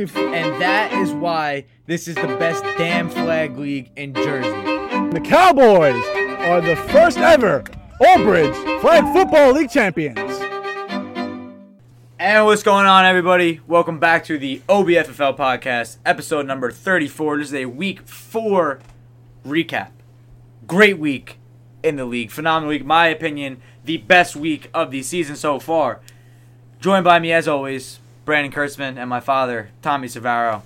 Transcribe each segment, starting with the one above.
life. And that is why this is the best damn flag league in Jersey. The Cowboys are the first ever Old Flag Football League champions. And what's going on, everybody? Welcome back to the OBFFL podcast, episode number 34. This is a week four recap. Great week in the league. Phenomenal week. My opinion, the best week of the season so far. Joined by me, as always, Brandon Kurtzman and my father, Tommy Savaro.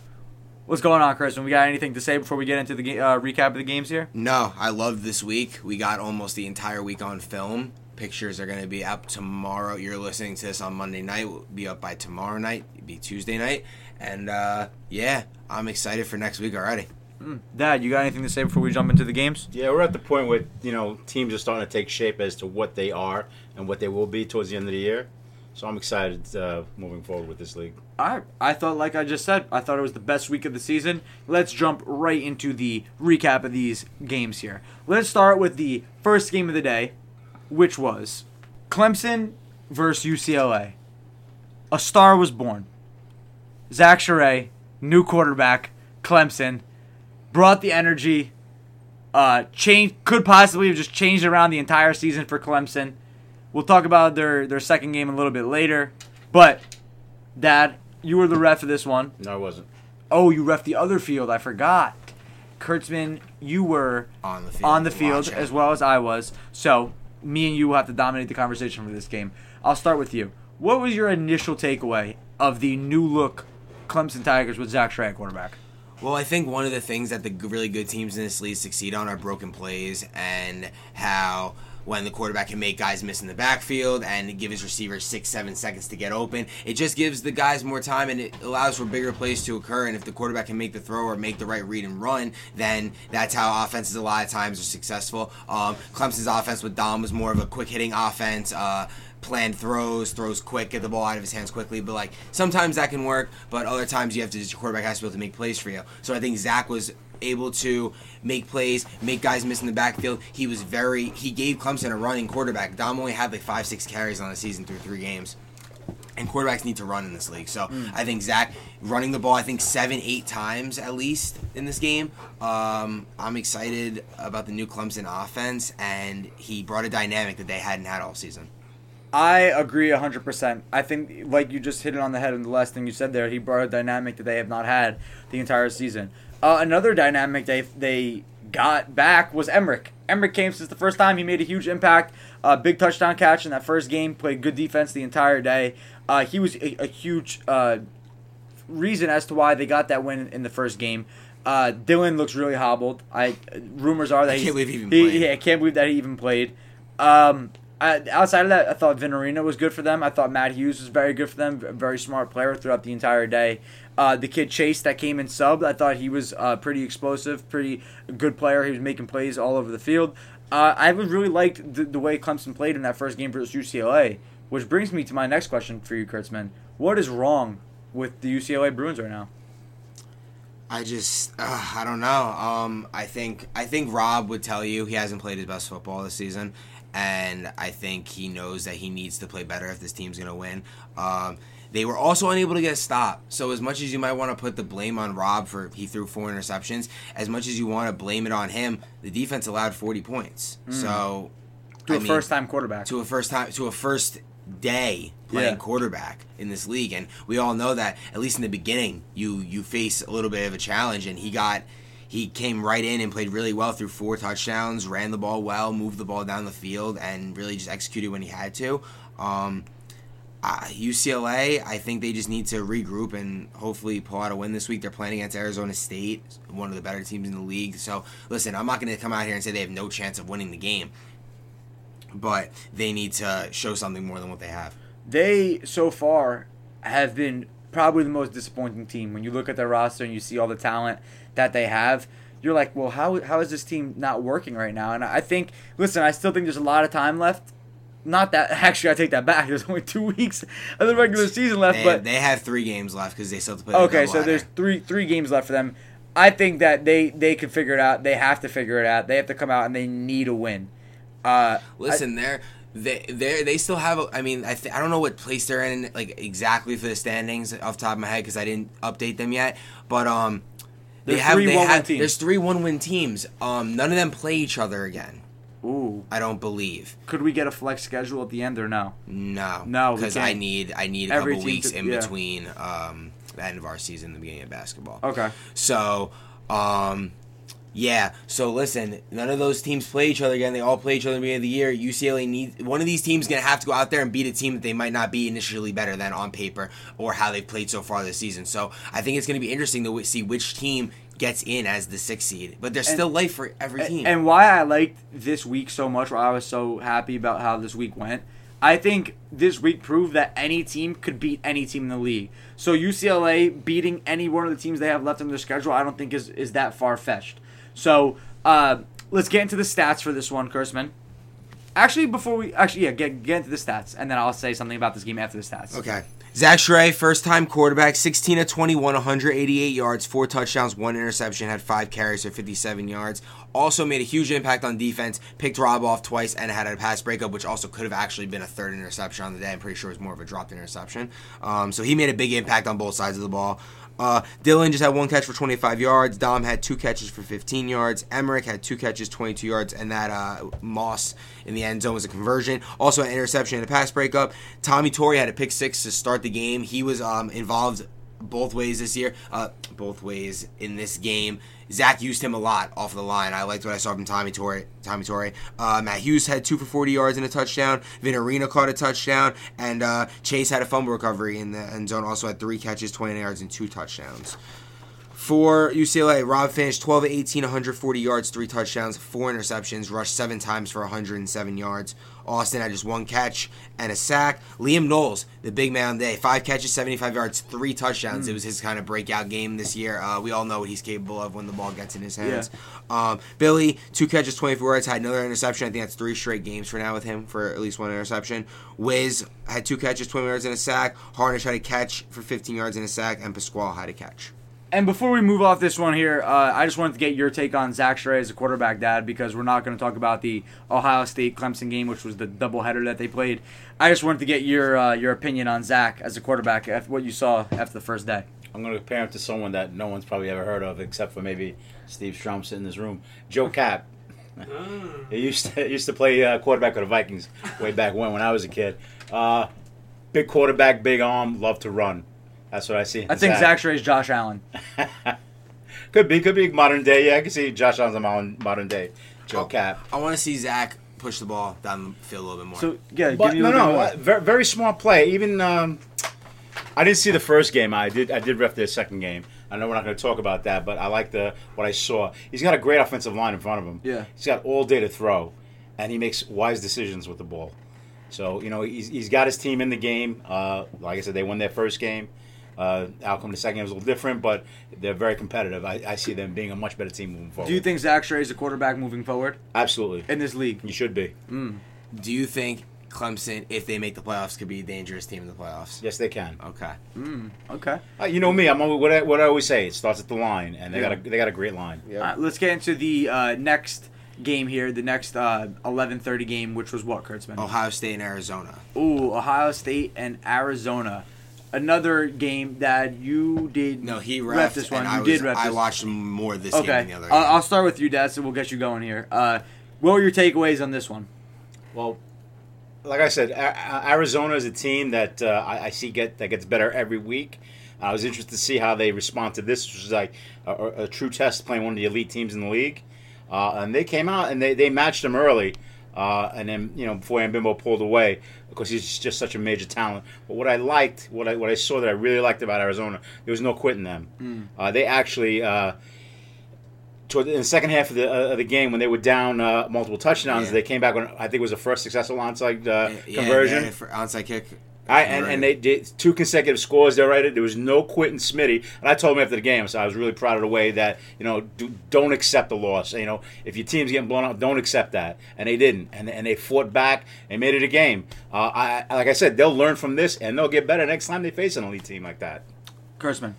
What's going on, Kurtzman? We got anything to say before we get into the uh, recap of the games here? No, I love this week. We got almost the entire week on film. Pictures are going to be up tomorrow. You're listening to this on Monday night. We'll be up by tomorrow night. It'll be Tuesday night. And uh, yeah, I'm excited for next week already. Dad, you got anything to say before we jump into the games? Yeah, we're at the point where you know teams are starting to take shape as to what they are and what they will be towards the end of the year. So I'm excited uh, moving forward with this league. I I thought, like I just said, I thought it was the best week of the season. Let's jump right into the recap of these games here. Let's start with the first game of the day, which was Clemson versus UCLA. A star was born. Zach Charay, new quarterback, Clemson, brought the energy. Uh, change could possibly have just changed around the entire season for Clemson. We'll talk about their their second game a little bit later, but Dad, you were the ref of this one. No, I wasn't. Oh, you ref the other field. I forgot. Kurtzman, you were On the field. on the field as well as I was. So me and you will have to dominate the conversation for this game. I'll start with you. What was your initial takeaway of the new look Clemson Tigers with Zach Schratt quarterback? Well, I think one of the things that the really good teams in this league succeed on are broken plays and how when the quarterback can make guys miss in the backfield and give his receivers six, seven seconds to get open. It just gives the guys more time and it allows for bigger plays to occur. And if the quarterback can make the throw or make the right read and run, then that's how offenses a lot of times are successful. Um, Clemson's offense with Dom was more of a quick hitting offense. Uh, planned throws, throws quick, get the ball out of his hands quickly. But like sometimes that can work, but other times you have to your quarterback has to be able to make plays for you. So I think Zach was able to make plays, make guys miss in the backfield. He was very he gave Clemson a running quarterback. Dom only had like five, six carries on the season through three games. And quarterbacks need to run in this league. So I think Zach running the ball, I think seven, eight times at least in this game. Um, I'm excited about the new Clemson offense, and he brought a dynamic that they hadn't had all season. I agree 100%. I think, like you just hit it on the head in the last thing you said there, he brought a dynamic that they have not had the entire season. Uh, another dynamic they they got back was Emmerich. Emmerich came since the first time. He made a huge impact. Uh, big touchdown catch in that first game. Played good defense the entire day. Uh, he was a, a huge uh, reason as to why they got that win in the first game. Uh, Dylan looks really hobbled. I rumors are that I can't believe he even he- played. Yeah, I can't believe that he even played. Um, I, outside of that, I thought Vinarina was good for them. I thought Matt Hughes was very good for them. Very smart player throughout the entire day. Uh, the kid Chase that came in sub, I thought he was uh, pretty explosive, pretty good player. He was making plays all over the field. Uh, I really liked the, the way Clemson played in that first game versus UCLA, which brings me to my next question for you, Kurtzman. What is wrong with the UCLA Bruins right now? I just uh, I don't know. Um, I think I think Rob would tell you he hasn't played his best football this season, and I think he knows that he needs to play better if this team's gonna win. Um, they were also unable to get stopped. So as much as you might want to put the blame on Rob for he threw four interceptions, as much as you want to blame it on him, the defense allowed forty points. So To I a mean, first time quarterback. to a first time to a first day playing Yeah. quarterback in this league and we all know that at least in the beginning you you face a little bit of a challenge and he got he came right in and played really well through four touchdowns ran the ball well moved the ball down the field and really just executed when he had to um uh, UCLA, I think they just need to regroup and hopefully pull out a win this week. They're playing against Arizona State, one of the better teams in the league. So, listen, I'm not going to come out here and say they have no chance of winning the game, but they need to show something more than what they have. they so far have been probably the most disappointing team. When you look at their roster and you see all the talent that they have, you're like, well, how how is this team not working right now? And I think, listen, I still think there's a lot of time left. Not that actually, I take that back. There's only two weeks of the regular season left, They, but they have three games left because they still have to play. Okay, so there's three three games left for them. I think that they they can figure it out. They have to figure it out. They have to come out and they need a win. Uh, Listen, they're they they they still have. A, I mean, I th- I don't know what place they're in like exactly for the standings off the top of my head because I didn't update them yet. But um, they There's have three they have teams. there's three one win teams. Um, none of them play each other again. Ooh, I don't believe. could we get a flex schedule at the end or no? No, No, because. I need I need a Every couple weeks to- in yeah. between um, the end of our season and the beginning of basketball. Okay. So, um, yeah. So listen, none of those teams play each other again. They all play each other at the beginning of the year. UCLA need one of these teams gonna have to go out there and beat a team that they might not be initially better than on paper or how they've played so far this season. So I think it's gonna be interesting to see which team gets in as the sixth seed. But there's And- still life for every team. And why I liked this week so much, why I was so happy about how this week went, I think this week proved that any team could beat any team in the league. So UCLA beating any one of the teams they have left in their schedule, I don't think is, is that far fetched. So uh, let's get into the stats for this one, Kurtzman. Actually, before we actually yeah get get into the stats, and then I'll say something about this game after the stats. Okay. Zach Shrey, first time quarterback, 16 of 21, 188 yards, four touchdowns, one interception, had five carries for 57 yards. Also made a huge impact on defense, picked Rob off twice, and had a pass breakup, which also could have actually been a third interception on the day. I'm pretty sure it was more of a dropped interception. Um, so he made a big impact on both sides of the ball. Uh, Dylan just had one catch for 25 yards. Dom had two catches for 15 yards. Emmerich had two catches, 22 yards, and that uh, Moss in the end zone was a conversion. Also, an interception and a pass breakup. Tommy Torrey had a pick six to start the game. He was um, involved both ways this year, uh, both ways in this game. Zach used him a lot off the line. I liked what I saw from Tommy Torrey. Tommy Torrey. Uh, Matt Hughes had two for 40 yards and a touchdown. Vinarino caught a touchdown, and uh, Chase had a fumble recovery in the end zone. Also had three catches, 20 yards, and two touchdowns. For UCLA, Rob finished 12 of 18, 140 yards, three touchdowns, four interceptions, rushed seven times for 107 yards. Austin had just one catch and a sack. Liam Knowles, the big man today, five catches, 75 yards, three touchdowns. It was his kind of breakout game this year. Uh, we all know what he's capable of when the ball gets in his hands. Um, Billy, two catches, 24 yards, had another interception. I think that's three straight games for now with him for at least one interception. Wiz had two catches, 20 yards, and a sack. Harnish had a catch for 15 yards and a sack, and Pasquale had a catch. And before we move off this one here, uh, I just wanted to get your take on Zach Stray as a quarterback dad because we're not going to talk about the Ohio State Clemson game, which was the doubleheader that they played. I just wanted to get your uh, your opinion on Zach as a quarterback, after what you saw after the first day. I'm going to compare him to someone that no one's probably ever heard of, except for maybe Steve Strom sitting in this room. Joe Kapp. he used to used to play uh, quarterback with the Vikings way back when when I was a kid. Uh, big quarterback, big arm, love to run. That's what I see. I think Zach Stray is Josh Allen. could be could be modern day. Yeah, I can see Josh Allen's a modern modern day. Joe Oh. Kapp. I want to see Zach push the ball down the field a little bit more. So yeah, But give me no, no, more. uh, very, very smart play. Even um, I didn't see the first game. I did. I did ref the second game. I know we're not going to talk about that, but I like the what I saw. He's got a great offensive line in front of him. Yeah. he's got all day to throw, and he makes wise decisions with the ball. So you know he's, he's got his team in the game. Uh, like I said, they won their first game. Uh, outcome of the second game was a little different, but they're very competitive. I, I see them being a much better team moving forward. Do you think Zach Stray is a quarterback moving forward Absolutely, in this league? you should be. Do you think Clemson, if they make the playoffs, could be a dangerous team in the playoffs? Yes, they can. Okay. Okay. Uh, you know me. I'm always, what I, what I always say. It starts at the line, and they Yeah. got a they got a great line. All right, let's get into the uh, next game here. The next uh, 11:30 game, which was what, Kurtzman? Ohio State and Arizona. Ooh, Ohio State and Arizona. Another game that you did. No, he ref refed, this one. and you I, did was, ref I watched more of this game Okay, than the other I'll, game. I'll start with you, Dad. So we'll get you going here. Uh, what were your takeaways on this one? Well, like I said, A- A- Arizona is a team that uh, I, I see get that gets better every week. I was interested to see how they respond to this, which is like a, a- a true test playing one of the elite teams in the league. Uh, and they came out and they, they matched them early. Uh, and then you know before Ambimbo pulled away because he's just such a major talent. But what I liked, what I what I saw that I really liked about Arizona, there was no quitting them. Uh, they actually. Uh, toward the, in the second half of the uh, of the game, when they were down uh, multiple touchdowns, Yeah. they came back on. I think it was the first successful onside uh, Yeah, conversion. yeah, for onside kick. I, and, and they did two consecutive scores. They right. There was no quitting Smitty, and I told him after the game. So I was really proud of the way that you know do, don't accept the loss. You know, if your team's getting blown out, don't accept that. And they didn't, and and they fought back and made it a game. Uh, I like I said, they'll learn from this and they'll get better next time they face an elite team like that. Kurtzman.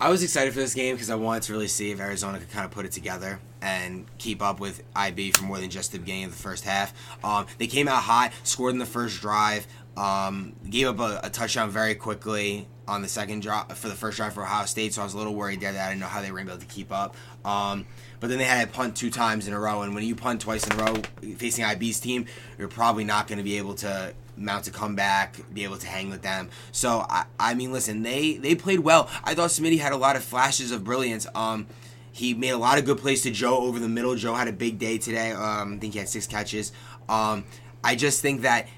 I was excited for this game because I wanted to really see if Arizona could kind of put it together and keep up with IB for more than just the beginning of the first half. Um, they came out hot, scored in the first drive, um, gave up a, a, touchdown very quickly on the second drive for the first drive for Ohio State. So I was a little worried there that I didn't know how they were able to keep up. Um, but then they had to punt two times in a row, and when you punt twice in a row facing IB's team, you're probably not going to be able to mount a comeback, be able to hang with them. So I, I mean, listen, they they played well. I thought Smitty had a lot of flashes of brilliance. Um, he made a lot of good plays to Joe over the middle. Joe had a big day today. Um, I think he had six catches. Um, I just think that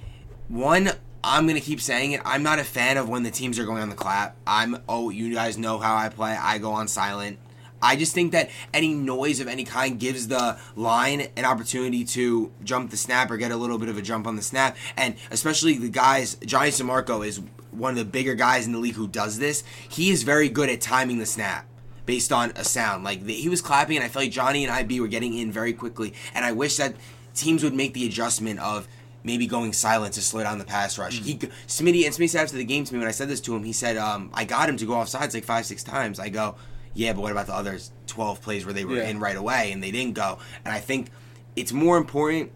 one. I'm gonna keep saying it. I'm not a fan of when the teams are going on the clap. I'm oh, you guys know how I play. I go on silent. I just think that any noise of any kind gives the line an opportunity to jump the snap or get a little bit of a jump on the snap. And especially the guys, Johnny Samarco is one of the bigger guys in the league who does this. He is very good at timing the snap based on a sound. Like the, he was clapping, and I felt like Johnny and IB were getting in very quickly. And I wish that teams would make the adjustment of maybe going silent to slow down the pass rush. Mm. He Smitty and Smitty said after the game to me when I said this to him, he said, um, "I got him to go off sides like five, six times." I go, yeah, but what about the other 12 plays where they were yeah. in right away and they didn't go? And I think it's more important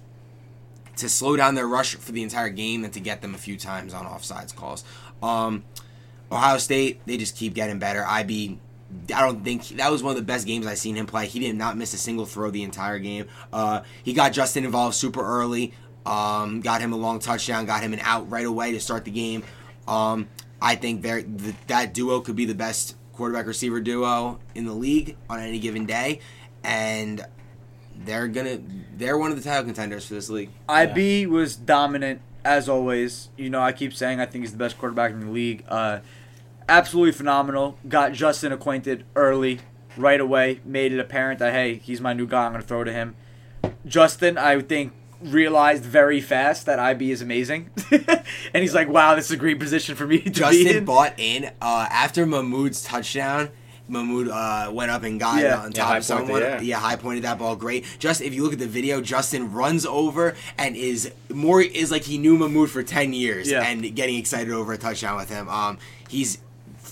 to slow down their rush for the entire game than to get them a few times on offsides calls. Um, Ohio State, they just keep getting better. IB, I don't think that was one of the best games I've seen him play. He did not miss a single throw the entire game. Uh, he got Justin involved super early, um, got him a long touchdown, got him an out right away to start the game. Um, I think that duo could be the best quarterback receiver duo in the league on any given day, and they're gonna they're one of the title contenders for this league. IB yeah. was dominant as always. You know, I keep saying I think he's the best quarterback in the league. Uh, absolutely phenomenal. Got Justin acquainted early, right away. Made it apparent that hey, he's my new guy. I'm gonna throw to him. Justin, I think realized very fast that IB is amazing, and he's like, "Wow, this is a great position for me to Justin be in." bought in uh, after Mahmoud's touchdown. Mahmoud uh, went up and got yeah. it on top yeah, of someone. yeah. yeah, high pointed that ball great. Just if you look at the video, Justin runs over and is more is like he knew Mahmoud for ten years yeah. and getting excited over a touchdown with him. Um, he's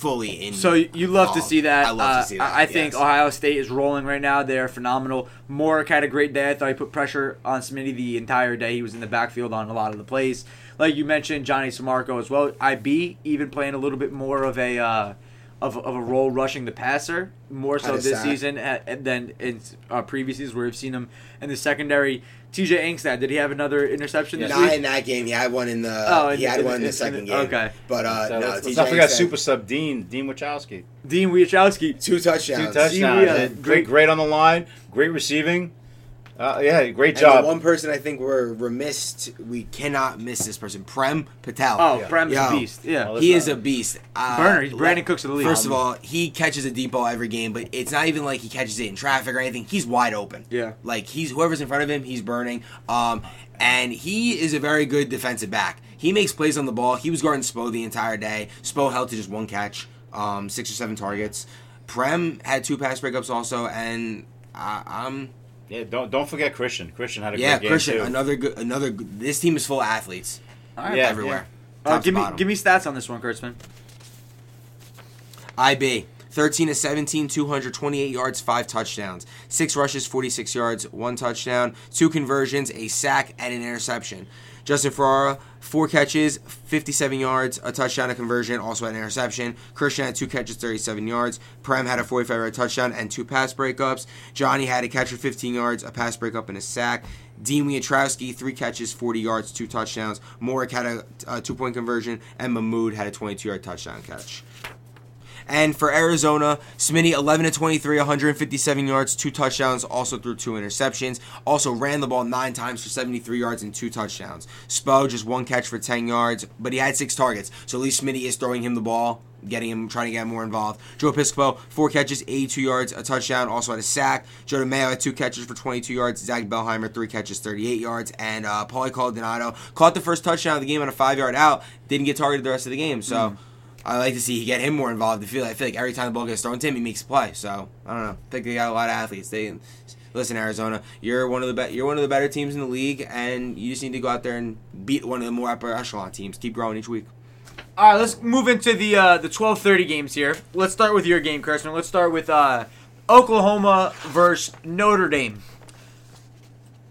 fully in. So you love to see that. I love uh, to see that. I, think yes. Ohio State is rolling right now. They're phenomenal. Moore had a great day. I thought he put pressure on Smitty the entire day. He was in the backfield on a lot of the plays. Like you mentioned, Johnny Samarco as well. IB even playing a little bit more of a. Uh, of, of a role rushing the passer more so this season than in uh, previous seasons where we've seen him in the secondary TJ Angstad, did he have another interception this Not week? in that game. He had one in the. Oh, in, he had in, one in, in the second game. Okay, but uh, so no. Let's, let's not forget super sub Dean Dean Wachowski. Dean Wachowski, two touchdowns. Two touchdowns. great, great on the line. Great receiving. Uh, yeah, great job. one person I think we're remiss. we cannot miss this person, Prem Patel. Oh, yeah. Prem's Yo, a beast. Yeah, well, he is a beast. Uh, Burner. He's Brandin Cooks of the league. First of all, he catches a deep ball every game, but it's not even like he catches it in traffic or anything. He's wide open. Yeah, like he's whoever's in front of him, he's burning. Um, and he is a very good defensive back. He makes plays on the ball. He was guarding Spo the entire day. Spo held to just one catch, um, six or seven targets. Prem had two pass breakups also, and uh, I'm yeah, don't don't forget Christian. Christian had a yeah, great Christian, game too. another good, another. Good, this team is full of athletes. yeah, everywhere. Yeah. Uh, give me give me stats on this one, Kurtzman. IB 13 to 17, 228 yards, five touchdowns, six rushes, 46 yards, one touchdown, two conversions, a sack, and an interception. Justin Ferrara, four catches, 57 yards, a touchdown, a conversion, also an interception. Christian had two catches, 37 yards. Prem had a 45 yard touchdown and two pass breakups. Johnny had a catch for 15 yards, a pass breakup, and a sack. Dean Wiatrowski, three catches, 40 yards, two touchdowns. Morik had a, a two point conversion, and Mahmoud had a 22 yard touchdown catch. And for Arizona, Smitty 11 to 23, 157 yards, two touchdowns, also threw two interceptions. Also ran the ball nine times for 73 yards and two touchdowns. Spo just one catch for 10 yards, but he had six targets. So at least Smitty is throwing him the ball, getting him, trying to get him more involved. Joe Piscopo, four catches, 82 yards, a touchdown, also had a sack. Joe DeMayo had two catches for 22 yards. Zach Bellheimer, three catches, 38 yards. And uh, Paulie Donato caught the first touchdown of the game on a five yard out. Didn't get targeted the rest of the game. So. Mm. I like to see get him more involved. I feel, I feel like every time the ball gets thrown to him, he makes a play. So I don't know. I think they got a lot of athletes. They listen, Arizona. You're one of the be- you're one of the better teams in the league, and you just need to go out there and beat one of the more upper echelon teams. Keep growing each week. All right, let's move into the uh, the twelve thirty games here. Let's start with your game, Kurtzman. Let's start with uh, Oklahoma versus Notre Dame.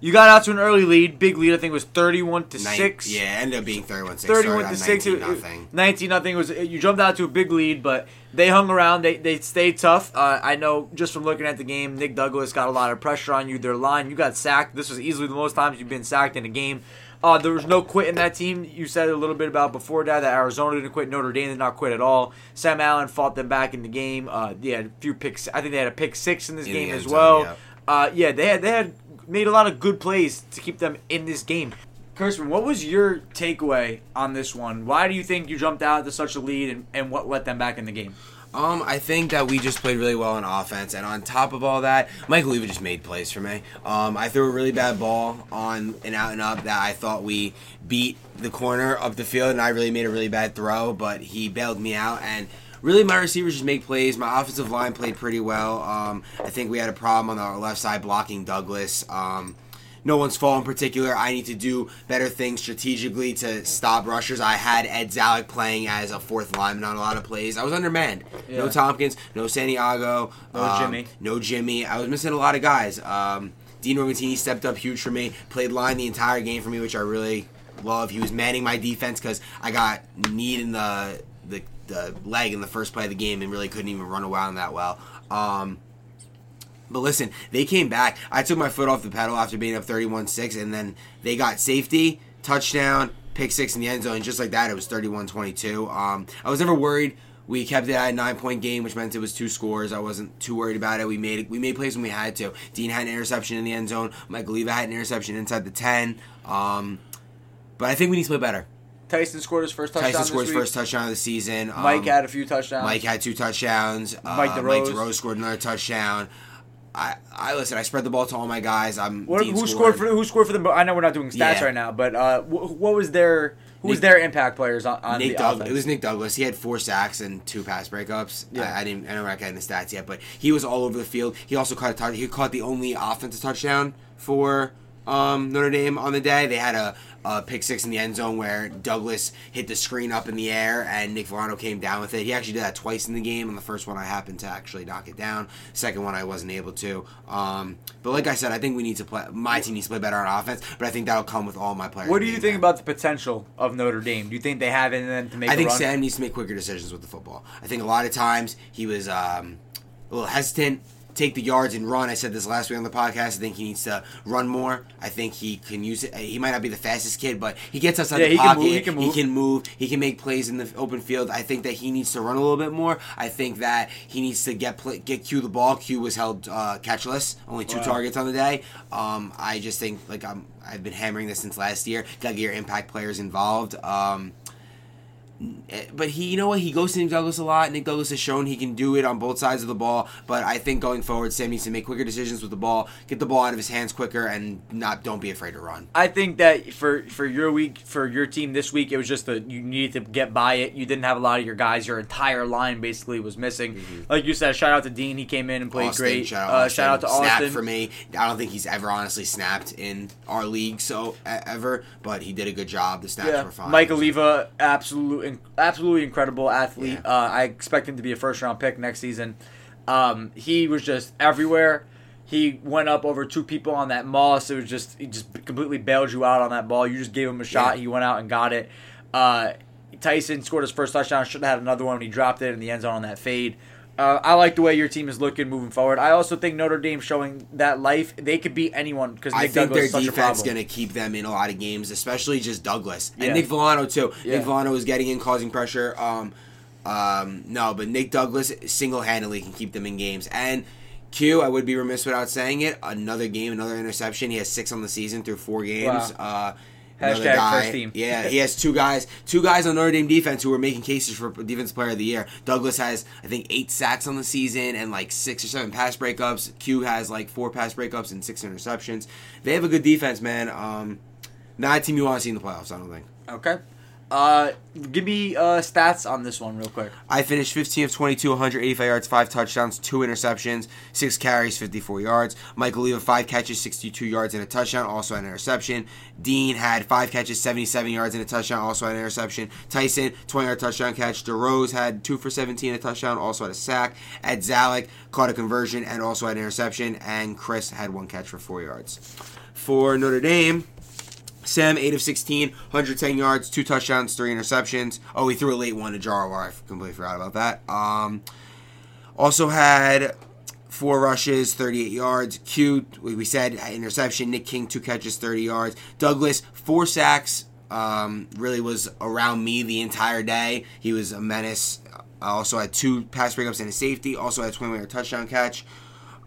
You got out to an early lead, big lead. I think it was thirty-one to Nine- six. Yeah, ended up being 31 to 6. 31 to 6 nothing. 19 nothing was you jumped out to a big lead but they hung around they, they stayed tough uh, i know just from looking at the game nick douglas got a lot of pressure on you their line you got sacked this was easily the most times you've been sacked in a game uh, there was no quit in that team. You said a little bit about before that that Arizona didn't quit, Notre Dame did not quit at all. Sam Allen fought them back in the game. Uh, they had a few picks. I think they had a pick six in this In game as well. yeah. Uh, yeah, they had they had made a lot of good plays to keep them in this game. Kurtzman, what was your takeaway on this one? Why do you think you jumped out to such a lead, and, and what let them back in the game? Um, I think that we just played really well on offense, and on top of all that, Mike Oliva just made plays for me. Um, I threw a really bad ball on an out and up that I thought we beat the corner up the field, and I really made a really bad throw, but he bailed me out, and really my receivers just make plays. My offensive line played pretty well. Um, I think we had a problem on our left side blocking Douglas. Um, no one's fault in particular. I need to do better things strategically to stop rushers. I had Ed Zalek playing as a fourth lineman on a lot of plays. I was undermanned. No Tompkins, no Santiago, No um, Jimmy. no Jimmy. I was missing a lot of guys. Um, Dean Romatini stepped up huge for me. Played line the entire game for me, which I really love. He was manning my defense because I got need in the, the the leg in the first play of the game and really couldn't even run around that well. Um, but listen, they came back. I took my foot off the pedal after being up 31 6, and then they got safety, touchdown, pick six in the end zone. And just like that, it was 31 22. Um, I was never worried. We kept it at a nine point game, which meant it was two scores. I wasn't too worried about it. We made we made plays when we had to. Dean had an interception in the end zone. Mike Oliva had an interception inside the 10. Um, but I think we need to play better. Tyson scored his first touchdown. Tyson scored his first touchdown of the season. Mike Um, had a few touchdowns. Mike had two touchdowns. Mike uh, DeRose. Mike DeRose scored another touchdown. I, I listen. I spread the ball to all my guys. I'm. What, who scored for who scored for them? I know we're not doing stats Yeah. right now, but uh, wh- what was their who was their impact players on, on Nick Douglas. offense? It was Nick Douglas. He had four sacks and two pass breakups. Yeah. I, I didn't. I don't recognize the stats yet, but he was all over the field. He also caught a touch. He caught the only offensive touchdown for um, Notre Dame on the day. They had a, a pick six in the end zone where Douglas hit the screen up in the air and Nick Volano came down with it. He actually did that twice in the game. On the first one, I happened to actually knock it down. Second one, I wasn't able to. Um, but like I said, I think we need to play. My team needs to play better on offense, but I think that'll come with all my players. what do you think about the potential of Notre Dame? Do you think they have it in them to make I think run? Sam needs to make quicker decisions with the football. I think a lot of times he was um, a little hesitant, take the yards and run. I said this last week on the podcast. I think he needs to run more. I think he can use it. He might not be the fastest kid, but he gets outside Yeah, the he can pocket. move, he can move. He can move. He can make plays in the open field. I think that he needs to run a little bit more. I think that he needs to get play, get Q the ball. Q was held uh, catchless, only two Wow. targets on the day. Um, I just think like I'm. I've been hammering this since last year. Got to get your impact players involved. Um, but he, you know what? He goes to Nick Douglas a lot. Nick Douglas has shown he can do it on both sides of the ball. But I think going forward, Sam needs to make quicker decisions with the ball, get the ball out of his hands quicker, and not don't be afraid to run. I think that for for your week for your team this week, it was just that you needed to get by it. You didn't have a lot of your guys. Your entire line basically was missing. Like you said, shout out to Dean. He came in and played Austin, great. Shout out, uh, shout out to Snapped Austin. for me. I don't think he's ever honestly snapped in our league so ever, but he did a good job. The snaps Yeah, were fine. Mike Oliva, absolute, absolutely incredible athlete. Yeah. Uh, I expect him to be a first round pick next season. Um, he was just everywhere. He went up over two people on that Moss. It was just he just completely bailed you out on that ball. You just gave him a shot. Yeah. He went out and got it. Uh, Tyson scored his first touchdown. Should have had another one when he dropped it in the end zone on that fade. Uh, I like the way your team is looking moving forward. I also think Notre Dame showing that life they could beat anyone because I think Douglas their is such defense is going to keep them in a lot of games, especially just Douglas Yeah. and Nick Volano too. Yeah. Nick Volano is getting in, causing pressure. Um, um, no, but Nick Douglas single handedly can keep them in games. And Q, I would be remiss without saying it. Another game, another interception. He has six on the season through four games. Uh, Hashtag first team. Yeah, he has two guys, two guys on Notre Dame defense who are making cases for defense player of the year. Douglas has, I think, eight sacks on the season and like six or seven pass breakups. Q has like four pass breakups and six interceptions. They have a good defense, man. Um, not a team you want to see in the playoffs. I don't think. Okay. Uh, give me uh, stats on this one real quick. I finished 15 of 22, 185 yards, 5 touchdowns, 2 interceptions, 6 carries, 54 yards. Michael Oliva, 5 catches, 62 yards, and a touchdown, also an interception. Dean had 5 catches, 77 yards, and a touchdown, also an interception. Tyson, 20 yard touchdown catch. DeRose had 2 for 17, a touchdown, also had a sack. Ed Zalek caught a conversion and also had an interception. And Chris had 1 catch for 4 yards. For Notre Dame, Sam, 8 of 16, 110 yards, 2 touchdowns, 3 interceptions. Oh, he threw a late one to Jarwar. I completely forgot about that. Um, also had 4 rushes, 38 yards. Q, we said, interception. Nick King, 2 catches, 30 yards. Douglas, 4 sacks. Um, really was around me the entire day. He was a menace. I also had 2 pass breakups and a safety. Also had a 20 yard touchdown catch.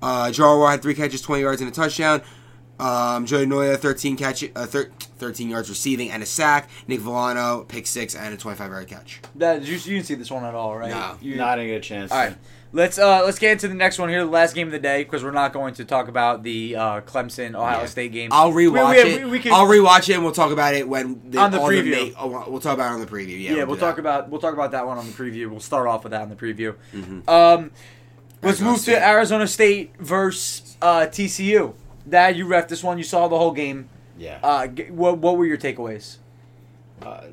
Uh, Jarwar had 3 catches, 20 yards, and a touchdown. Um, Joey Noya, 13 catch, uh, thir- 13 yards receiving and a sack. Nick Villano, pick six and a 25 yard catch. That you, you didn't see this one at all, right? No. you're Not a good chance. All right. Let's uh let's get into the next one here, the last game of the day, because we're not going to talk about the uh, Clemson Ohio Yeah. State game. I'll rewatch We- we- it. we- we can- I'll rewatch it and we'll talk about it when the, On the preview. ma- oh, we'll talk about it on the preview. Yeah, yeah, we'll do talk that. about we'll talk about that one on the preview. We'll start off with that on the preview. Mhm. Um, let's Arizona move State. to Arizona State versus uh, TCU. Dad, you ref this one. You saw the whole game. Yeah. Uh, g- what what were your takeaways? Uh,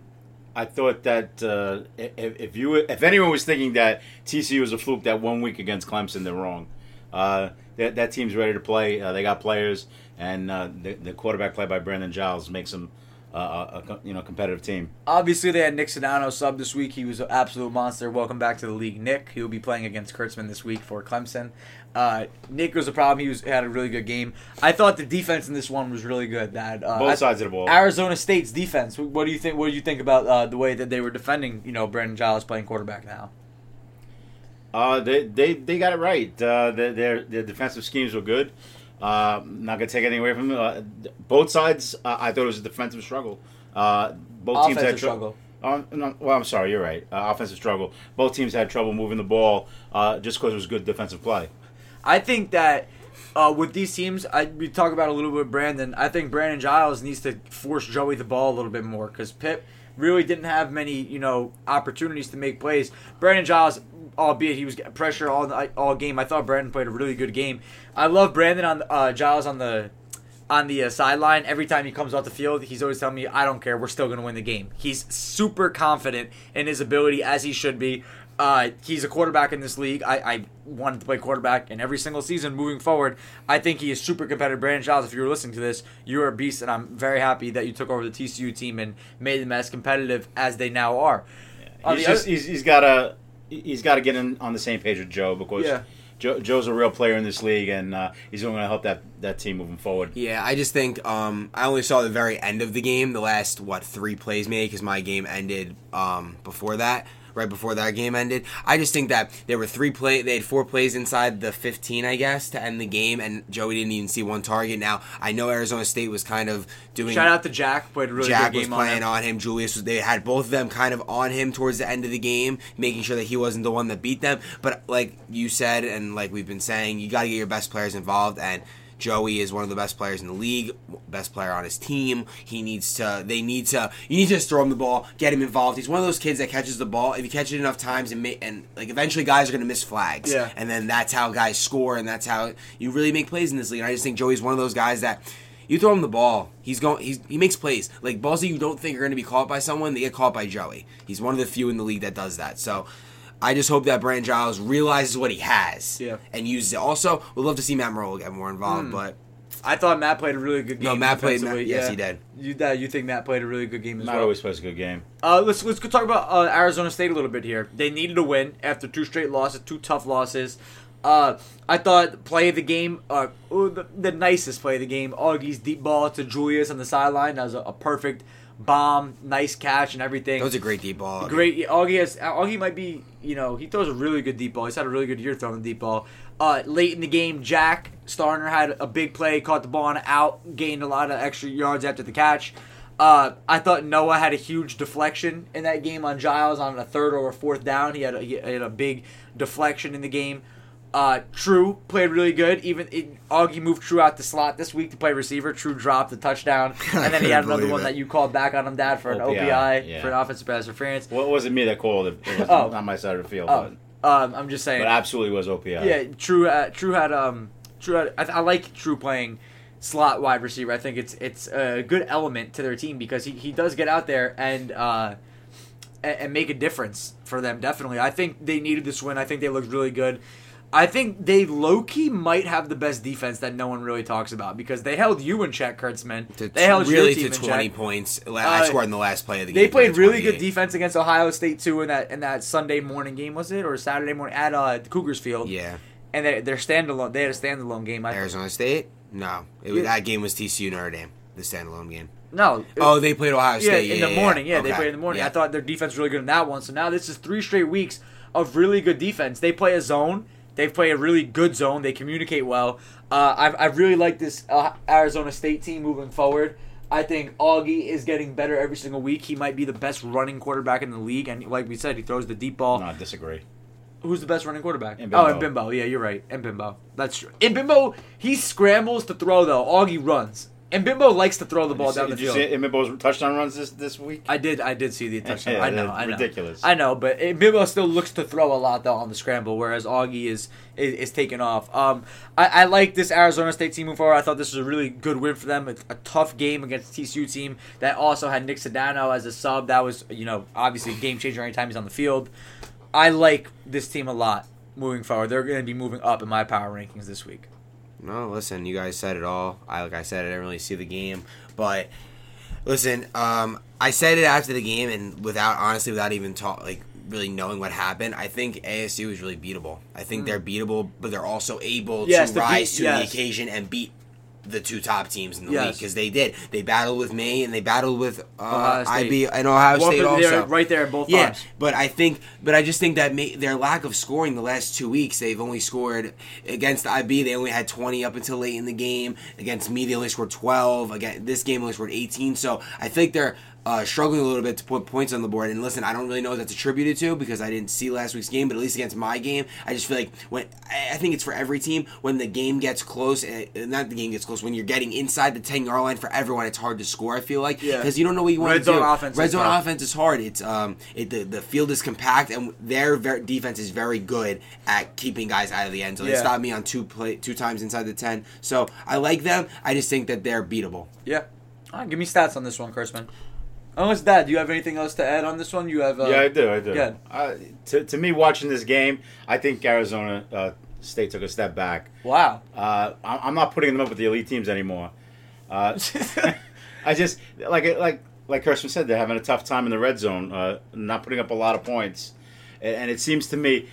I thought that uh, if, if you if anyone was thinking that TCU was a fluke that one week against Clemson, they're wrong. Uh, that, that team's ready to play. Uh, they got players, and uh, the, the quarterback played by Brandon Giles makes them uh, a, you know competitive team. Obviously, they had Nick Sedano sub this week. He was an absolute monster. Welcome back to the league, Nick. He will be playing against Kurtzman this week for Clemson. Uh, Nick was a problem. He was had a really good game. I thought the defense in this one was really good. That uh, Both I- sides of the ball. Arizona State's defense. What do you think? What do you think about uh, the way that they were defending? You know, Brandon Giles playing quarterback now. Uh, they, they they got it right. Uh, their their defensive schemes were good. Uh, not gonna take anything away from them. Uh, both sides, uh, I thought it was a defensive struggle. Uh, both teams had Offensive trou- struggle. Oh, no, well, I'm sorry, you're right. Uh, offensive struggle. Both teams had trouble moving the ball uh, just because it was good defensive play. I think that uh, with these teams, I we talk about a little bit Brandon. I think Brandon Giles needs to force Joey the ball a little bit more because Pip really didn't have many, you know, opportunities to make plays. Brandon Giles, albeit he was getting pressure all all game, I thought Brandon played a really good game. I love Brandon on uh, Giles on the on the uh, sideline. Every time he comes off the field, he's always telling me, "I don't care, we're still going to win the game." He's super confident in his ability, as he should be. Uh, he's a quarterback in this league. I, I wanted to play quarterback in every single season moving forward. I think he is super competitive. Brandon Giles, if you were listening to this, you're a beast, and I'm very happy that you took over the TCU team and made them as competitive as they now are. On He's just other- he's, he's got to he's got to get in on the same page with Joe because Yeah. Joe, Joe's a real player in this league and uh, he's going to help that that team moving forward. Yeah, I just think um, I only saw the very end of the game, the last what three plays maybe, because my game ended um, before that. Right before that game ended, I just think that there were three play. They had four plays inside the 15, I guess, to end the game, and Joey didn't even see one target. Now I know Arizona State was kind of doing. Shout out to Jack, played a really Jack good was game on playing him. on him. Julius was. They had both of them kind of on him towards the end of the game, making sure that he wasn't the one that beat them. But like you said, and like we've been saying, you got to get your best players involved. And Joey is one of the best players in the league, best player on his team. He needs to. They need to. You need to just throw him the ball, get him involved. He's one of those kids that catches the ball. If you catch it enough times, and ma- and like eventually, guys are gonna miss flags. Yeah. And then that's how guys score, and that's how you really make plays in this league. And I just think Joey's one of those guys that you throw him the ball, he's going. He's he makes plays like balls that you don't think are going to be caught by someone. They get caught by Joey. He's one of the few in the league that does that. So. I just hope that Brandon Giles realizes what he has Yeah. and uses it. Also, we'd love to see Matt Morrow get more involved, Hmm. but I thought Matt played a really good game. No, Matt played- defensively. yes, Yeah. he did. You that you think Matt played a really good game as well? Not well? always plays a good game. Uh, let's let's go talk about uh, Arizona State a little bit here. They needed a win after two straight losses, two tough losses. Uh, I thought play of the game, uh, the, the nicest play of the game. Augie's deep ball to Julius on the sideline. That was a, a perfect bomb, nice catch and everything. that was a great deep ball. Great. yeah, Augie has. Augie might be. You know, he throws a really good deep ball. He's had a really good year throwing the deep ball. Uh, late in the game, Jack Starner had a big play, caught the ball on out, gained a lot of extra yards after the catch. Uh, I thought Noah had a huge deflection in that game on Giles on a third or a fourth down. He had a, he had a big deflection in the game. Uh, True played really good. Even it, Augie moved True out the slot this week to play receiver. True dropped the touchdown, and then he had another one it. that you called back on him, Dad, for an OPI, yeah. for an offensive pass interference. Well, it wasn't me that called it. It was Oh. not my side of the field. Oh, um, I'm just saying. but absolutely was OPI. Yeah, True. Uh, True had um. True. Had, I, I like True playing slot wide receiver. I think it's it's a good element to their team because he, he does get out there and uh and, and make a difference for them. Definitely, I think they needed this win. I think they looked really good. I think they low key might have the best defense that no one really talks about because they held you in check, Kurtzman. To they held really to in 20 check. points. La- I Uh, scored in the last play of the game. They played really good defense against Ohio State too in that in that Sunday morning game was it or Saturday morning at uh, the Cougars Field. Yeah. and they, they're standalone. They had a standalone game. I, Arizona State? No. It Yeah. That game was TCU Notre Dame, the standalone game. no, Oh, they played Ohio State. yeah, in yeah, the yeah, morning. Yeah, they played in the morning. I thought their defense was really good in that one. So now this is three straight weeks of really good defense. They play a zone. They play a really good zone. They communicate well. Uh, I I really like this uh, Arizona State team moving forward. I think Augie is getting better every single week. He might be the best running quarterback in the league, and like we said, he throws the deep ball. No, I disagree. Who's the best running quarterback? Mbimbo. Oh, and Bimbo. Yeah, you're right. And Bimbo. That's true. And Bimbo, he scrambles to throw though. Augie runs. And Bimbo likes to throw the ball down the did you field. see Bimbo's touchdown runs this this week? I did. I did see the touchdown. Yeah, I know. I know. ridiculous. I know, but Bimbo still looks to throw a lot though on the scramble, whereas Augie is is, is taking off. Um, I, I like this Arizona State team moving forward. I thought this was a really good win for them. It's a tough game against the TCU team that also had Nick Sedano as a sub. That was you know obviously a game changer anytime he's on the field. I like this team a lot moving forward. They're going to be moving up in my power rankings this week. No, listen, you guys said it all. I like I said, I didn't really see the game, but listen, um, I said it after the game, and without honestly, without even talk, like really knowing what happened, I think ASU is really beatable. I think they're beatable, but they're also able Mm. Yes, to beat- rise to yes. the occasion and beat the two top teams in the Yes. league because they did. They battled with me, and they battled with uh, IB and Ohio Well, State also. right there both Yeah, times. but I think, but I just think that may, their lack of scoring the last two weeks, they've only scored against IB. They only had twenty up until late in the game. Against me, they only scored twelve. Again, this game only scored eighteen. So I think they're uh, struggling a little bit to put points on the board. And listen, I don't really know what that's attributed to because I didn't see last week's game. But at least against my game, I just feel like when I think it's for every team when the game gets close. eh, Not the game gets close when you're getting inside the ten yard line. For everyone, it's hard to score. I feel like Yeah. because you don't know what you want Red to do. zone offense Red zone offense is hard. It's um, it, the the field is compact, and their ver- defense is very good at keeping guys out of the end zone. They Yeah. stopped me on two play two times inside the ten. So I like them. I just think that they're beatable. Yeah. Right, give me stats on this one, Kurtzman. Unless Dad, do you have anything else to add on this one? You have. Uh, yeah, I do. I do. good. Uh, to, to me, watching this game, I think Arizona uh, State took a step back. Wow. Uh, I'm not putting them up with the elite teams anymore. Uh, I just like like like Kurtzman said, they're having a tough time in the red zone, uh, not putting up a lot of points, and, and it seems to me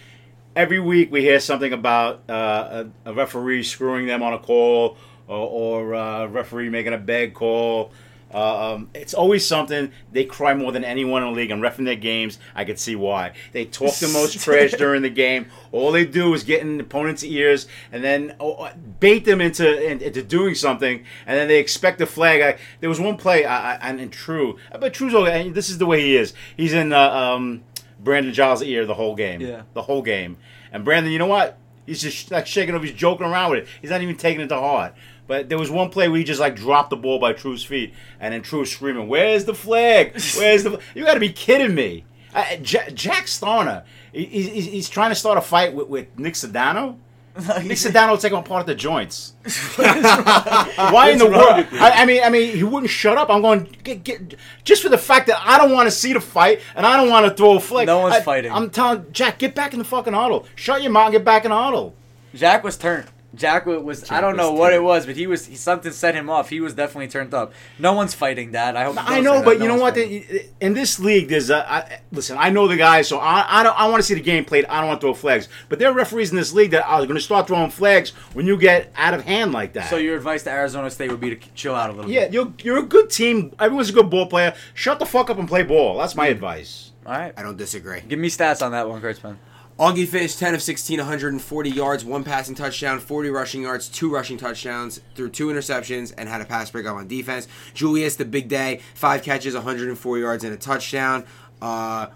every week we hear something about uh, a, a referee screwing them on a call or, or uh, a referee making a bad call. Uh, um, it's always something. They cry more than anyone in the league I'm refing their games. I could see why. They talk the most trash during the game. All they do is get in opponents' ears and then oh, bait them into into doing something, and then they expect a flag. I, there was one play, I, I, and, and True, but True's okay. This is the way he is. He's in uh, um, Brandon Giles' ear the whole game. Yeah. the whole game. And Brandon, you know what? He's just like shaking off. He's joking around with it. He's not even taking it to heart. But there was one play where he just like dropped the ball by True's feet, and then True screaming, "Where's the flag? Where's the? You got to be kidding me!" Uh, J- Jack Starner, he- he's, he's trying to start a fight with, with Nick Sedano. Nick Sedano will take him apart at the joints. Why in the What's world? I, I mean, I mean, he wouldn't shut up. I'm going get, get just for the fact that I don't want to see the fight and I don't want to throw a flag. No one's I- fighting. I'm telling Jack, get back in the fucking huddle. Shut your mouth and get back in the huddle. Jack was turned. Jack wa- was. I don't know what it was, but he was. He, something set him off. He was definitely turned up. No one's fighting that. I hope. I know, but that. you know what? fighting. In this league, there's a I, listen. I know the guys, so I I, don't, I want to see the game played. I don't want to throw flags, but there are referees in this league that are going to start throwing flags when you get out of hand like that. So your advice to Arizona State would be to chill out a little yeah, bit. you're you're a good team. Everyone's a good ball player. Shut the fuck up and play ball. That's my mm. advice. All right. I don't disagree. Give me stats on that one, Kurtzman. Augie finished 10 of 16, 140 yards, one passing touchdown, 40 rushing yards, two rushing touchdowns, threw two interceptions, and had a pass breakup on defense. Julius, the big day, five catches, 104 yards, and a touchdown. Uh,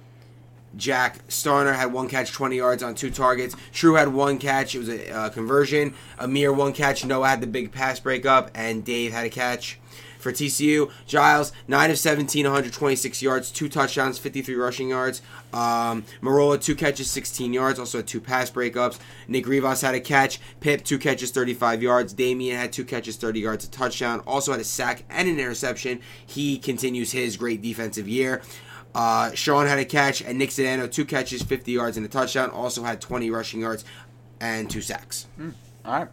Jack Starner had one catch, 20 yards on two targets. True had one catch. It was a uh, conversion. Amir one catch. Noah had the big pass breakup, and Dave had a catch. For TCU, Giles, 9 of 17, 126 yards, two touchdowns, 53 rushing yards. Um, Marola, two catches, 16 yards, also had two pass breakups. Nick Rivas had a catch. Pip, two catches, 35 yards. Damian had two catches, 30 yards, a touchdown. Also had a sack and an interception. He continues his great defensive year. Uh, Sean had a catch, and Nick Sedano, two catches, 50 yards, and a touchdown. Also had 20 rushing yards and two sacks. All right.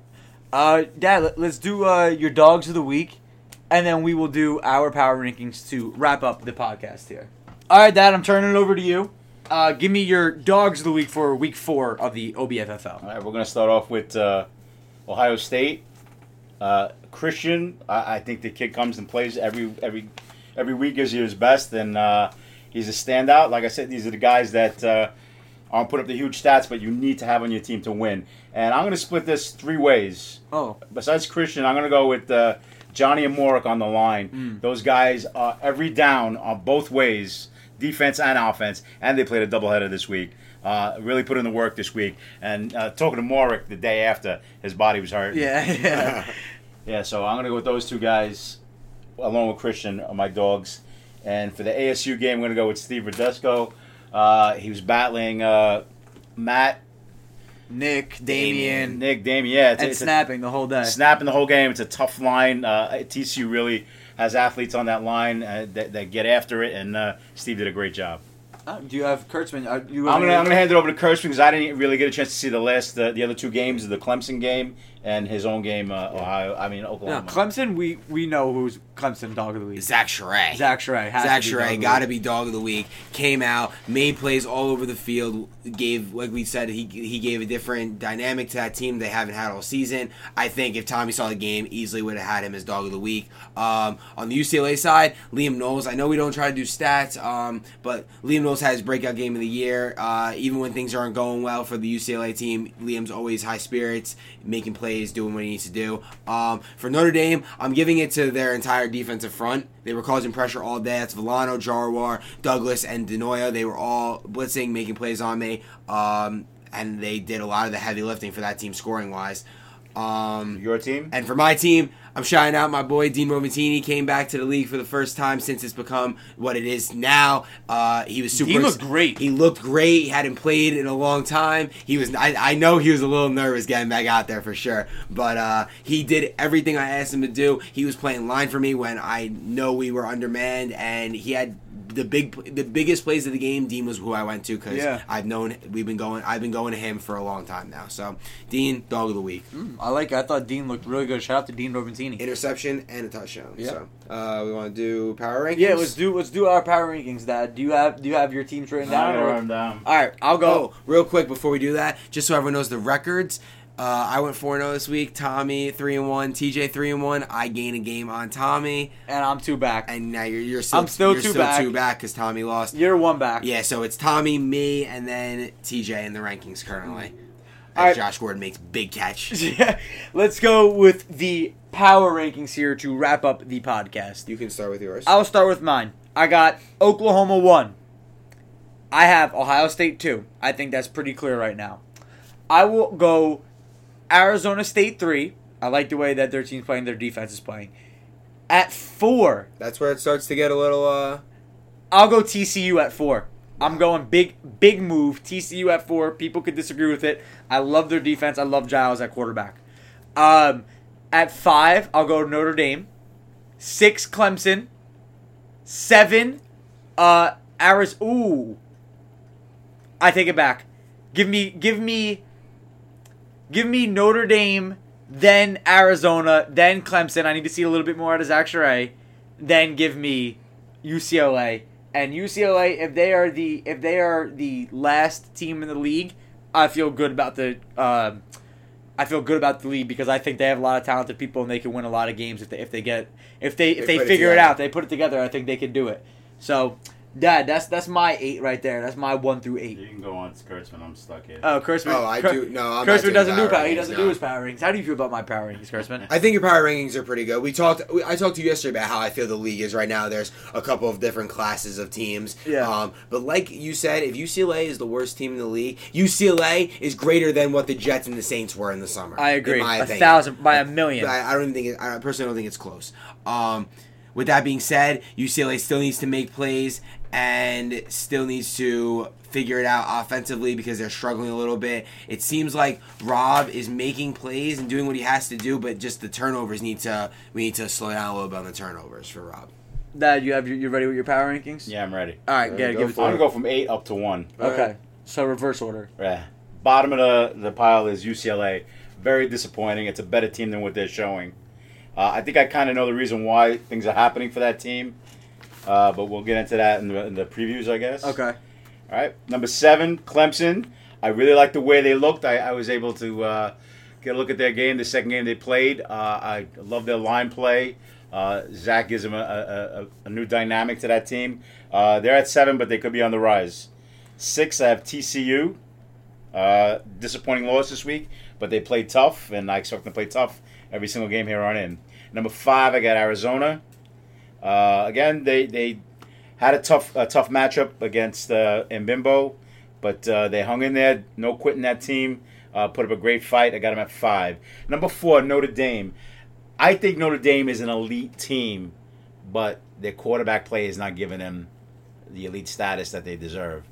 Uh, Dad, let, us do uh, your dogs of the week, and then we will do our power rankings to wrap up the podcast here. All right, Dad, I'm turning it over to you. Uh, give me your dogs of the week for week four of the OBFFL. All right, we're going to start off with uh, Ohio State. Uh, Christian, I, I think the kid comes and plays every every every week, gives you his best, and uh, he's a standout. Like I said, these are the guys that uh, aren't put up the huge stats, but you need to have on your team to win. And I'm going to split this three ways. Oh, Besides Christian, I'm going to go with uh, Johnny and Morik on the line. Those guys are every down on both ways, defense and offense, and they played a doubleheader this week. Uh, really put in the work this week. And uh, talking to Morik the day after, his body was hurt. yeah, yeah. Yeah, so I'm gonna go with those two guys, along with Christian, my dogs. And for the ASU game, I'm gonna go with Steve Radesco. Uh, he was battling uh, Matt, Nick, Damien, Nick, Damien. Yeah, it's, and it's a- snapping the whole day. snapping the whole game. It's a tough line. Uh, TCU really has athletes on that line uh, that, that get after it, and uh, Steve did a great job. Uh, do you have Kurtzman? Uh, you I'm gonna, I'm gonna hand it over to Kurtzman because I didn't really get a chance to see the last the, the other two games, the Clemson game and his own game, uh, Ohio. I mean No, Oklahoma. Clemson. We we know who's Clemson dog of the week. Zach Sherray. Zach Sherray. Zach to be dog of Sherray the got to be dog of the week. Came out, made plays all over the field. Gave, like we said, he he gave a different dynamic to that team they haven't had all season. I think if Tommy saw the game, easily would have had him as dog of the week. Um, on the UCLA side, Liam Knowles. I know we don't try to do stats, um, but Liam Knowles had his breakout game of the year. Uh, even when things aren't going well for the UCLA team, Liam's always high spirits, making plays, doing what he needs to do. Um, for Notre Dame, I'm giving it to their entire defensive front. They were causing pressure all day. That's Volano, Jarwar, Douglas, and Denoya. They were all blitzing, making plays on me. Um, and they did a lot of the heavy lifting for that team scoring wise. Um, Your team? and for my team, I'm shouting out my boy Dean Romatini. Came back to the league for the first time since it's become what it is now. Uh, he was super. Dean looked great. He looked great. He hadn't played in a long time. He was. I, I know he was a little nervous getting back out there for sure. But uh, he did everything I asked him to do. He was playing line for me when I know we were undermanned, and he had the big, the biggest plays of the game. Dean was who I went to because Yeah. I've known we've been going. I've been going to him for a long time now. So Dean, dog of the week. I like. it. I thought Dean looked really good. Shout out to Dean Roventini. interception and a touchdown. Yeah. So uh, we want to do power rankings. Yeah, let's do let's do our power rankings. Dad, do you have do you have your teams written down? I or- wrote down. All right, I'll go. Oh, real quick before we do that, just so everyone knows the records. Uh, I went 4 0 this week. Tommy three and one. TJ three and one. I gain a game on Tommy, And I'm two back. and now you're you're still I'm still you're two still back. two back because Tommy lost. You're one back. Yeah, so it's Tommy, me, and then TJ in the rankings currently. Right. Josh Gordon makes big catch. Yeah. Let's go with the power rankings here to wrap up the podcast. You can start with yours. I'll start with mine. I got Oklahoma one. I have Ohio State two. I think that's pretty clear right now. I will go Arizona State three. I like the way that their team's playing, their defense is playing. At four, That's where it starts to get a little. uh I'll go TCU at four. I'm going big, big move. TCU at four. People could disagree with it. I love their defense. I love Giles at quarterback. Um, at five, I'll go Notre Dame. Six, Clemson. Seven, uh, Arizona. Ooh, I take it back. Give me, give me, give me Notre Dame, then Arizona, then Clemson. I need to see a little bit more out of Zach Sherray. Then give me UCLA and UCLA. If they are the if they are the last team in the league, I feel good about the. Um, I feel good about the league because I think they have a lot of talented people and they can win a lot of games if they if they get if they if They they, put it figure it, out. They put it together. I think they can do it. So Dad, that's that's my eight right there. That's my one through eight. You can go on, Kurtzman. I'm stuck here. Oh, Kurtzman. Oh, I Kur- do. No, I'm Kurtzman doesn't do power power. He doesn't no. do his power rankings. How do you feel about my power rankings, Kurtzman? I think your power rankings are pretty good. We talked. we- I talked to you yesterday about how I feel the league is right now. There's a couple of different classes of teams. Yeah. Um, but like you said, if UCLA is the worst team in the league, UCLA is greater than what the Jets and the Saints were in the summer. I agree. in my A opinion. thousand by a million. I, I don't even think. It, I personally don't think it's close. Um, with that being said, UCLA still needs to make plays and still needs to figure it out offensively because they're struggling a little bit. It seems like Rob is making plays and doing what he has to do, but just the turnovers need to. We need to slow down a little bit on the turnovers for Rob. Dad, you have your, you ready with your power rankings? Yeah, I'm ready. All right, Ready yeah, go give it to I'm gonna go from eight up to one. Okay, so reverse order. Yeah. Bottom of the, the pile is UCLA. Very disappointing. It's a better team than what they're showing. Uh, I think I kind of know the reason why things are happening for that team, uh, but we'll get into that in the, in the previews, I guess. Okay. All right. Number seven, Clemson. I really like the way they looked. I, I was able to uh, get a look at their game, the second game they played. Uh, I love their line play. Uh, Zach gives them a, a, a, a new dynamic to that team. Uh, they're at seven, but they could be on the rise. Six, I have TCU. Uh, disappointing loss this week, but they played tough, and I expect them to play tough every single game here on in. Number five, I got Arizona. Uh, again, they they had a tough a tough matchup against uh, Mbimbo, but uh, they hung in there. No quitting that team. Uh, put up a great fight. I got them at five. Number four, Notre Dame. I think Notre Dame is an elite team, but their quarterback play is not giving them the elite status that they deserve.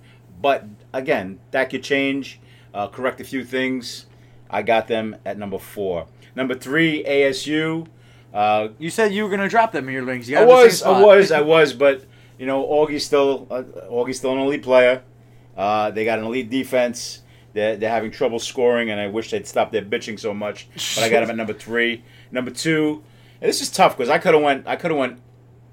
But again, that could change. Uh, correct a few things. I got them at number four. Number three, ASU. Uh, You said you were gonna drop them in your links. You I got them in the was, I was, I was, but you know, Augie's still, uh, Augie's still an elite player. Uh, they got an elite defense. They're, they're having trouble scoring, and I wish they'd stop their bitching so much. But I got them at number three. Number two, and this is tough because I could have went, I could have went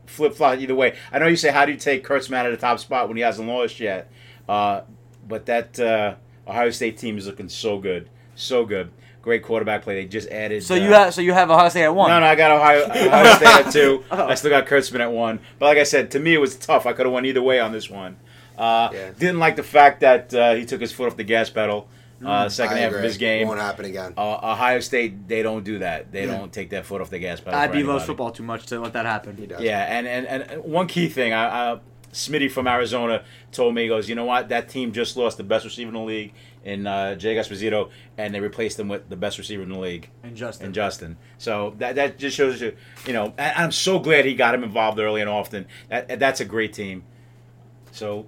flip flop either way. I know you say how do you take Kurtzman at the top spot when he hasn't lost yet, uh, but that uh, Ohio State team is looking so good, so good. Great quarterback play. They just added. So uh, you have so you have Ohio State at one. no, no, I got Ohio, Ohio State at two. Oh. I still got Kurtzman at one. But like I said, to me it was tough. I could have went either way on this one. Uh, Yeah. Didn't like the fact that uh, he took his foot off the gas pedal uh, second I half agree. of his game. Won't happen again. Uh, Ohio State, they don't do that. They Yeah. don't take their foot off the gas pedal. I'd be loves football too much to let that happen. He does. Yeah, and, and, and one key thing, I, I, Smitty from Arizona told me, he goes, you know what? That team just lost the best receiver in the league in uh, Jay Esposito, and they replaced him with the best receiver in the league. And Justin. and Justin. So that that just shows you, you know, and I'm so glad he got him involved early and often. That that's a great team. So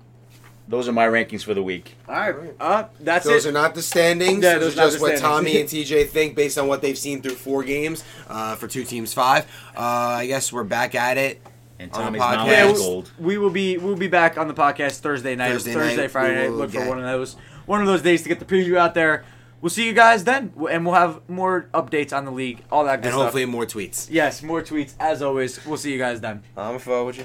those are my rankings for the week. All right. Uh, that's Those it. are not the standings. Yeah, those those are are just what. Tommy and TJ think based on what they've seen through four games uh, for two teams five. Uh, I guess we're back at it. And Tommy's podcast. knowledge Yeah, is we'll- gold. we will be we'll be back on the podcast Thursday night, Thursday Thursday, night, Friday night. Look for one of those one of those days to get the preview out there. We'll see you guys then, and we'll have more updates on the league, all that good And stuff. hopefully more tweets. yes, more tweets as always. We'll see you guys then. I'm a fool with you.